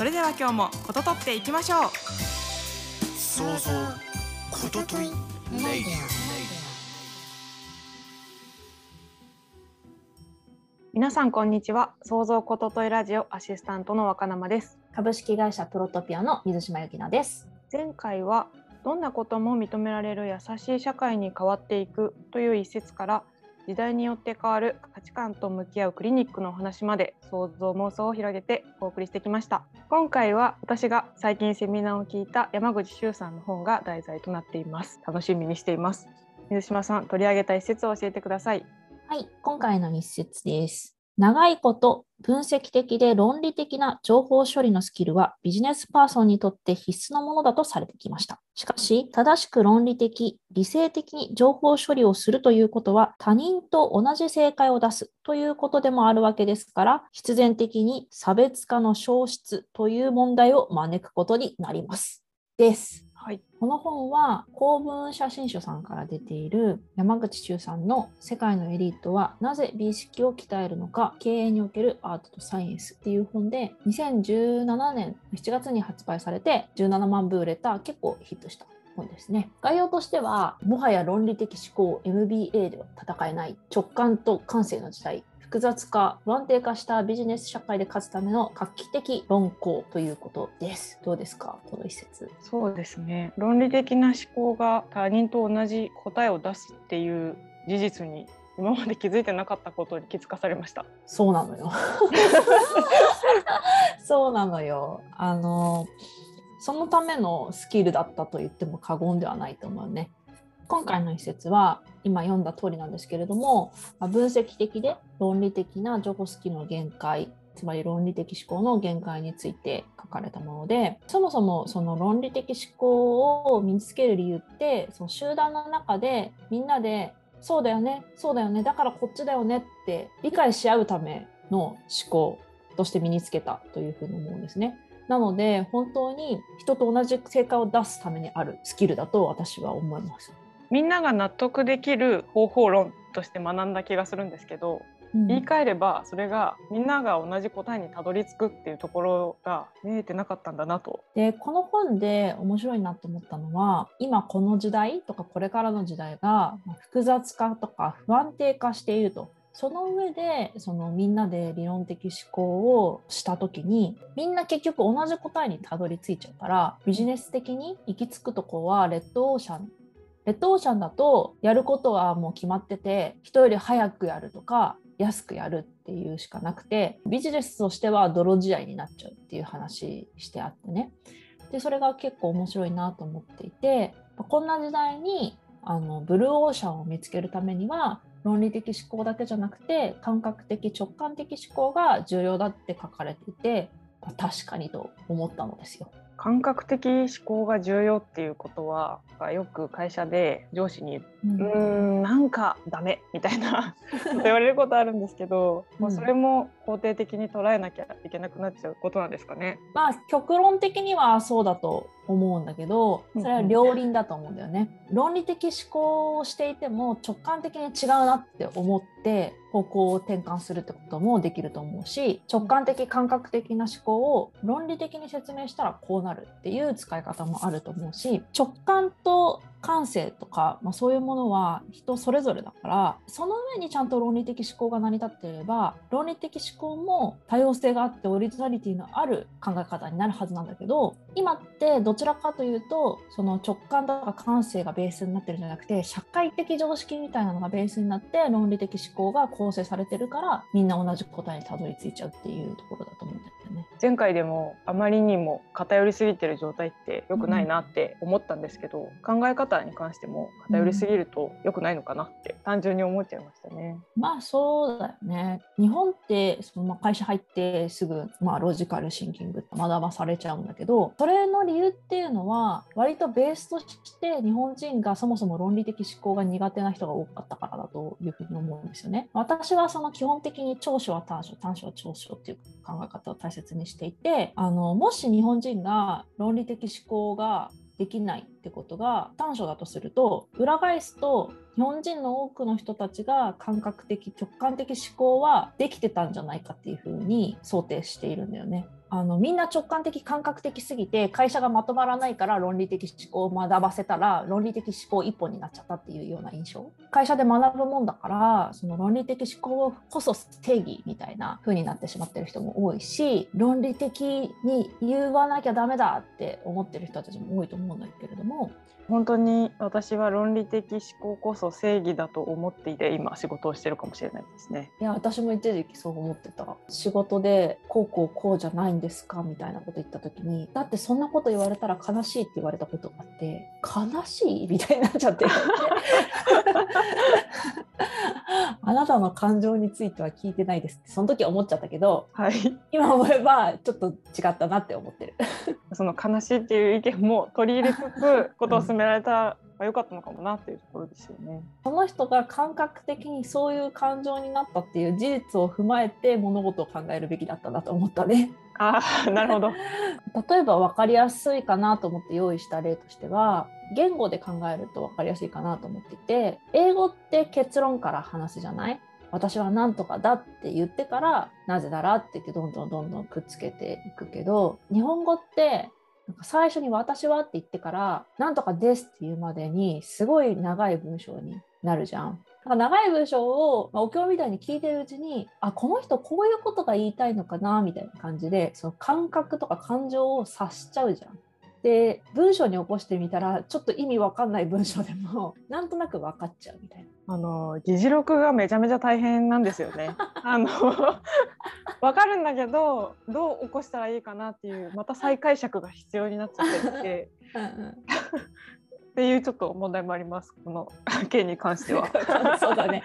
それでは今日もこととっていきましょう。想像ことといレイディ皆さんこんにちは。創造ことといラジオアシスタントの若生です。株式会社プロトピアの水島由紀奈です。前回はどんなことも認められる優しい社会に変わっていくという一節から時代によって変わる価値観と向き合うクリニックのお話まで想像妄想を広げてお送りしてきました。今回は私が最近セミナーを聞いた山口周さんの本が題材となっています。楽しみにしています。水島さん取り上げた一節を教えてください。はい今回の一節です。長いこと分析的で論理的な情報処理のスキルはビジネスパーソンにとって必須のものだとされてきました。しかし、正しく論理的、理性的に情報処理をするということは他人と同じ正解を出すということでもあるわけですから、必然的に差別化の消失という問題を招くことになります。です。はい、この本は公文写真書さんから出ている山口周さんの「世界のエリートはなぜ美意識を鍛えるのか経営におけるアートとサイエンス」っていう本で2017年7月に発売されて17万部売れた結構ヒットした本ですね。概要としてはもはや論理的思考 MBA では戦えない直感と感性の時代複雑化、不安定化したビジネス社会で勝つための画期的論考ということです。どうですか、この一節。そうですね。論理的な思考が他人と同じ答えを出すっていう事実に今まで気づいてなかったことに気づかされました。そうなのよ。そうなのよ。あのそのためのスキルだったと言っても過言ではないと思うね。今回の一節は今読んだ通りなんですけれども、ま分析的で論理的な情報スキルの限界つまり論理的思考の限界について書かれたものでそもそもその論理的思考を身につける理由ってその集団の中でみんなでそうだよねそうだよねだからこっちだよねって理解し合うための思考として身につけたというふうに思うんですね。なので本当に人と同じ成果を出すためにあるスキルだと私は思います。みんなが納得できる方法論として学んだ気がするんですけど、うん、言い換えればそれがみんなが同じ答えにたどり着くっていうところが見えてなかったんだなと。でこの本で面白いなと思ったのは今この時代とかこれからの時代が複雑化とか不安定化していると。その上でそのみんなで理論的思考をした時にみんな結局同じ答えにたどり着いちゃうからビジネス的に行き着くとこはレッドオーシャンレッドオーシャンだとやることはもう決まってて人より早くやるとか安くやるっていうしかなくてビジネスとしては泥仕合になっちゃうっていう話してあってねでそれが結構面白いなと思っていてこんな時代にあのブルーオーシャンを見つけるためには論理的思考だけじゃなくて感覚的直感的思考が重要だって書かれていて確かにと思ったのですよ。感覚的思考が重要っていうことはよく会社で上司に「うん、うんなんかダメ」みたいな 言われることあるんですけど、うん、まあ、それも肯定的に捉えなきゃいけなくなっちゃうことなんですかね。まあ極論的にはそうだと思うんだけどそれは両輪だと思うんだよね。論理的思考をしていても直感的に違うなって思って方向を転換するってこともできると思うし直感的感覚的な思考を論理的に説明したらこうなるっていう使い方もあると思うし直感と感性とか、まあ、そういうものは人それぞれだからその上にちゃんと論理的思考が成り立っていれば論理的思考も多様性があってオリジナリティのある考え方になるはずなんだけど今ってどちらかというとその直感とか感性がベースになってるんじゃなくて社会的常識みたいなのがベースになって論理的思考が構成されてるからみんな同じ答えにたどり着いちゃうっていうところだと思うんだよね。前回でもあまりにも偏りすぎてる状態って良くないなって思ったんですけど、考え方に関しても偏りすぎると良くないのかなって単純に思っちゃいましたね。まあそうだよね。日本ってそのまあ会社入ってすぐまあロジカルシンキングって学ばされちゃうんだけどそれの理由っていうのは割とベースとして日本人がそもそも論理的思考が苦手な人が多かったからだというふうに思うんですよね。私はその基本的に長所は短所短所は長所っていう考え方を大切にしていてあのもし日本人が論理的思考ができないってことが短所だとすると裏返すと日本人の多くの人たちが感覚的直感的思考はできてたんじゃないかっていうふうに想定しているんだよね。あのみんな直感的感覚的すぎて会社がまとまらないから論理的思考を学ばせたら論理的思考一本になっちゃったっていうような印象。会社で学ぶもんだからその論理的思考こそ定義みたいな風になってしまってる人も多いし論理的に言わなきゃダメだって思ってる人たちも多いと思うんだけれども本当に私は論理的思考こそ正義だと思っていて今仕事をしてるかもしれないですね。いや私も一時期そう思ってた。仕事でこうこうこうじゃないんですかみたいなこと言った時にだってそんなこと言われたら悲しいって言われたことがあって悲しい？みたいになっちゃって あなたの感情については聞いてないですってその時は思っちゃったけどはい、今思えばちょっと違ったなって思ってる。その悲しいっていう意見も取り入れつつことを進められたら良かったのかもなっていうところですよね。その人が感覚的にそういう感情になったっていう事実を踏まえて物事を考えるべきだったなと思ったね。あなるほど。例えば分かりやすいかなと思って用意した例としては言語で考えると分かりやすいかなと思っていて英語って結論から話すじゃない？私は何とかだって言ってからなぜだらって言ってどんどんどんどんくっつけていくけど日本語ってなんか最初に「私は」って言ってから「なんとかです」って言うまでにすごい長い文章になるじゃん。なんか長い文章を、まあ、お経みたいに聞いてるうちにあこの人こういうことが言いたいのかなみたいな感じでその感覚とか感情を察しちゃうじゃん。で文章に起こしてみたらちょっと意味わかんない文章でも なんとなく分かっちゃうみたいな。あの議事録がめちゃめちゃ大変なんですよね。あのわかるんだけどどう起こしたらいいかなっていうまた再解釈が必要になっちゃっててうんうんっていうちょっと問題もありますこの 件に関しては。そうだね。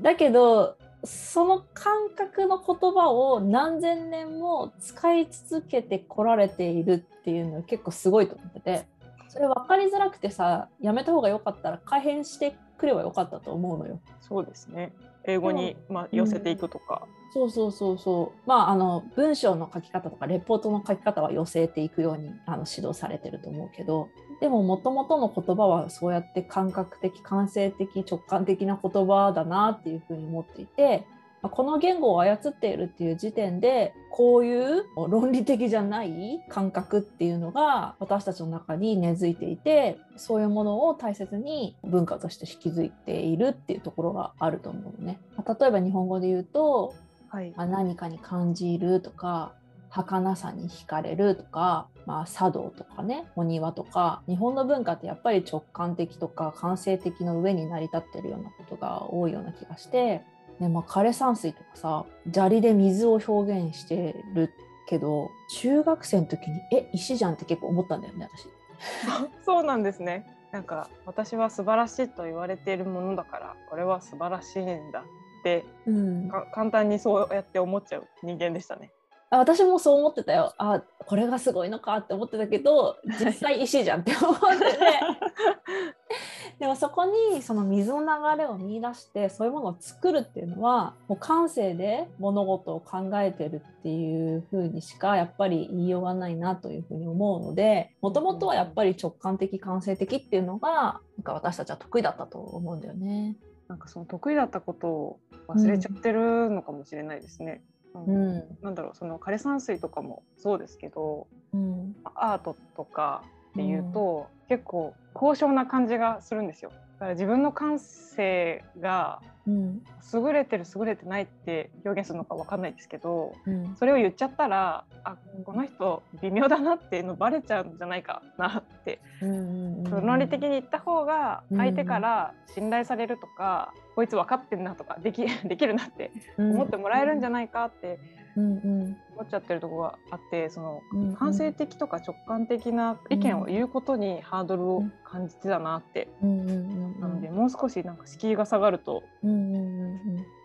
だけどその感覚の言葉を何千年も使い続けてこられているっていうのは結構すごいと思っててそれ分かりづらくてさやめた方が良かったら改変してくればよかったと思うのよ。そうですね英語に、まあ、寄せていくとか、そうそうそうそう。まああの文章の書き方とかレポートの書き方は寄せていくようにあの指導されてると思うけど、でも元々の言葉はそうやって感覚的感性的直感的な言葉だなっていうふうに思っていて。まあこの言語を操っているっていう時点でこういう論理的じゃない感覚っていうのが私たちの中に根付いていてそういうものを大切に文化として引き継いでいるっていうところがあると思うのね。まあ例えば日本語で言うとはいまあ、何かに感じるとか儚さに惹かれるとか、まあ、茶道とかねお庭とか日本の文化ってやっぱり直感的とか感性的の上に成り立ってるようなことが多いような気がして、ねまあ、枯山水とかさ砂利で水を表現してるけど中学生の時にえ石じゃんって結構思ったんだよね私。そうなんですねなんか私は素晴らしいと言われているものだからこれは素晴らしいんだってうん、か簡単にそうやって思っちゃう人間でしたね。あ私もそう思ってたよあこれがすごいのかって思ってたけど実際石じゃんって思ってて でもそこにその水の流れを見出してそういうものを作るっていうのはもう感性で物事を考えてるっていう風にしかやっぱり言いようがないなというふうに思うのでもともとはやっぱり直感的感性的っていうのがなんか私たちは得意だったと思うんだよね。なんかその得意だったことを忘れちゃってるのかもしれないですね。ううん。ん。なんだろうその枯山水とかもそうですけどうん。アートとかっていうと、結構高尚な感じがするんですよ。だから自分の感性がうん。優れてる優れてないって表現するのかわかんないですけどうん。それを言っちゃったらあこの人微妙だなっていうのバレちゃうんじゃないかなって。うんうんうん論理的に言った方がうん。相手から信頼されるとか、こいつ分かってんなとかでき できるなって思ってもらえるんじゃないかって思っちゃってるところがあってその感性的とか直感的な意見を言うことにハードルを感じてたなって、なのでもう少しなんか敷居が下がると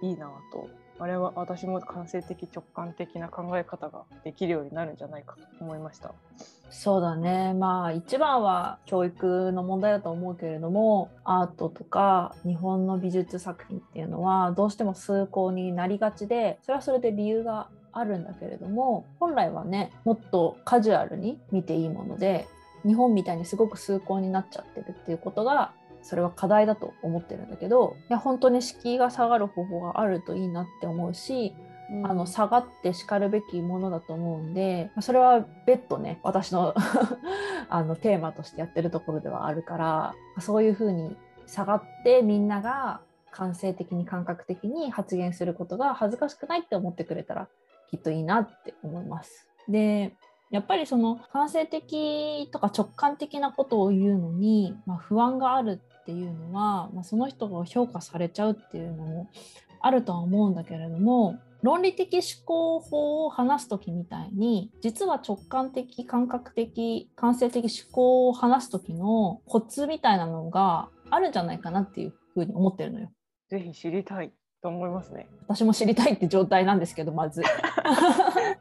いいなとあれは私も感性的直感的な考え方ができるようになるんじゃないかと思いました。そうだねまあ一番は教育の問題だと思うけれどもアートとか日本の美術作品っていうのはどうしても崇高になりがちでそれはそれで理由があるんだけれども本来はねもっとカジュアルに見ていいもので日本みたいにすごく崇高になっちゃってるっていうことがそれは課題だと思ってるんだけどいや本当に敷居が下がる方法があるといいなって思うしあの下がってしかるべきものだと思うんでそれは別途ね私の あのテーマとしてやってるところではあるからそういうふうに下がってみんなが感性的に感覚的に発言することが恥ずかしくないって思ってくれたらきっといいなって思います。でやっぱりその感性的とか直感的なことを言うのに、まあ、不安があるっていうのは、まあ、その人が評価されちゃうっていうのもあるとは思うんだけれども論理的思考法を話す時みたいに実は直感的感覚的感性的思考を話す時のコツみたいなのがあるんじゃないかなっていうふうに思ってるのよ。ぜひ知りたいと思いますね。私も知りたいって状態なんですけどまず。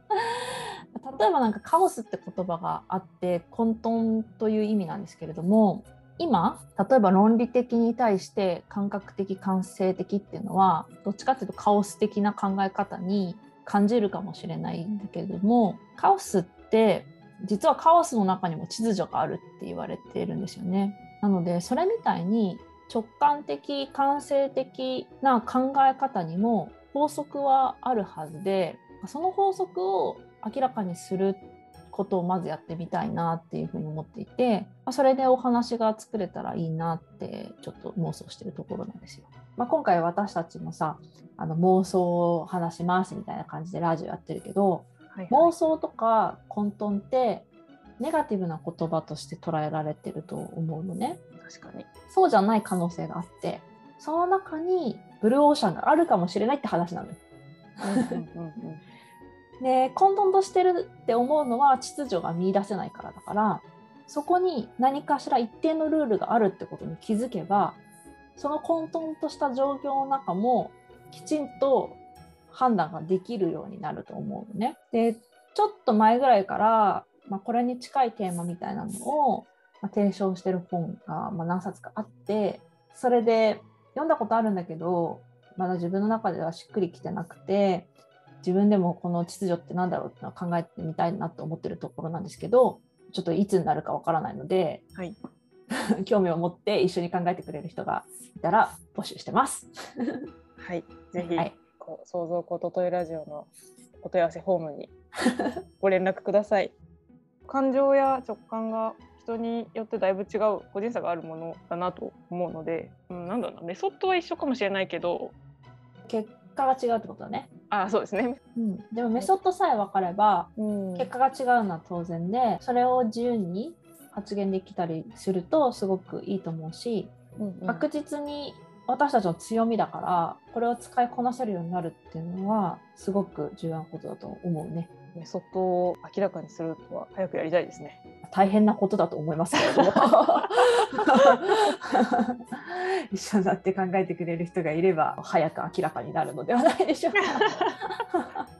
例えばなんかカオスって言葉があって混沌という意味なんですけれども今例えば論理的に対して感覚的感性的っていうのはどっちかっていうとカオス的な考え方に感じるかもしれないんだけれどもカオスって実はカオスの中にも秩序があるって言われているんですよね。なのでそれみたいに直感的感性的な考え方にも法則はあるはずでその法則を明らかにすることをまずやってみたいなっていうふうに思っていてそれでお話が作れたらいいなってちょっと妄想してるところなんですよ。まあ、今回私たちもさあの妄想を話しますみたいな感じでラジオやってるけどはい妄想とか混沌ってネガティブな言葉として捉えられてると思うのね。確かに。そうじゃない可能性があってその中にブルーオーシャンがあるかもしれないって話なのよ。うんうんうんうんで混沌としてるって思うのは秩序が見出せないからだからそこに何かしら一定のルールがあるってことに気づけばその混沌とした状況の中もきちんと判断ができるようになると思うのね。でちょっと前ぐらいから、まあ、これに近いテーマみたいなのを、提唱してる本が、何冊かあってそれで読んだことあるんだけどまだ自分の中ではしっくりきてなくて自分でもこの秩序って何だろうってのを考えてみたいなと思ってるところなんですけどちょっといつになるかわからないのではい。興味を持って一緒に考えてくれる人がいたら募集してます。はい。ぜひ、はい、こう想像ことといラジオのお問い合わせフォームに ご連絡ください。感情や直感が人によってだいぶ違う個人差があるものだなと思うので、うん、なんだろうなメソッドは一緒かもしれないけど結果が違うってことだね。あそうですね、うん、でもメソッドさえ分かればうん結果が違うのは当然でそれを自由に発言できたりするとすごくいいと思うし確実に私たちの強みだからこれを使いこなせるようになるっていうのはすごく重要なことだと思うね。メソッドを明らかにするとは早くやりたいですね。大変なことだと思いますけれども一緒になって考えてくれる人がいれば早く明らかになるのではないでしょうか。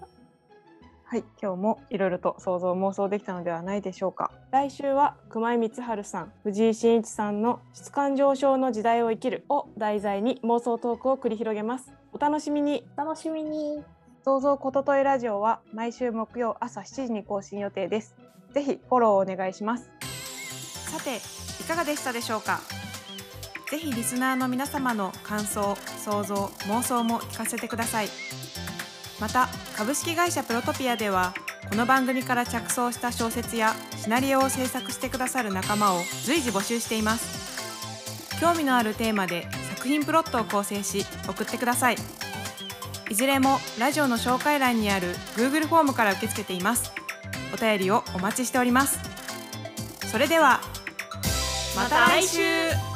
はい、今日もいろいろと想像妄想できたのではないでしょうか。来週は熊井光晴さん、藤井真一さんの質感上昇の時代を生きるを題材に妄想トークを繰り広げます。お楽しみに。お楽しみに。想像ことといラジオは毎週木曜朝7時に更新予定です。ぜひフォローお願いします。さていかがでしたでしょうか？ぜひリスナーの皆様の感想想像妄想も聞かせてください。また株式会社プロトピアではこの番組から着想した小説やシナリオを制作してくださる仲間を随時募集しています。興味のあるテーマで作品プロットを構成し送ってください。いずれもラジオの紹介欄にある Google フォームから受け付けています。お便りをお待ちしております。それではまた来週。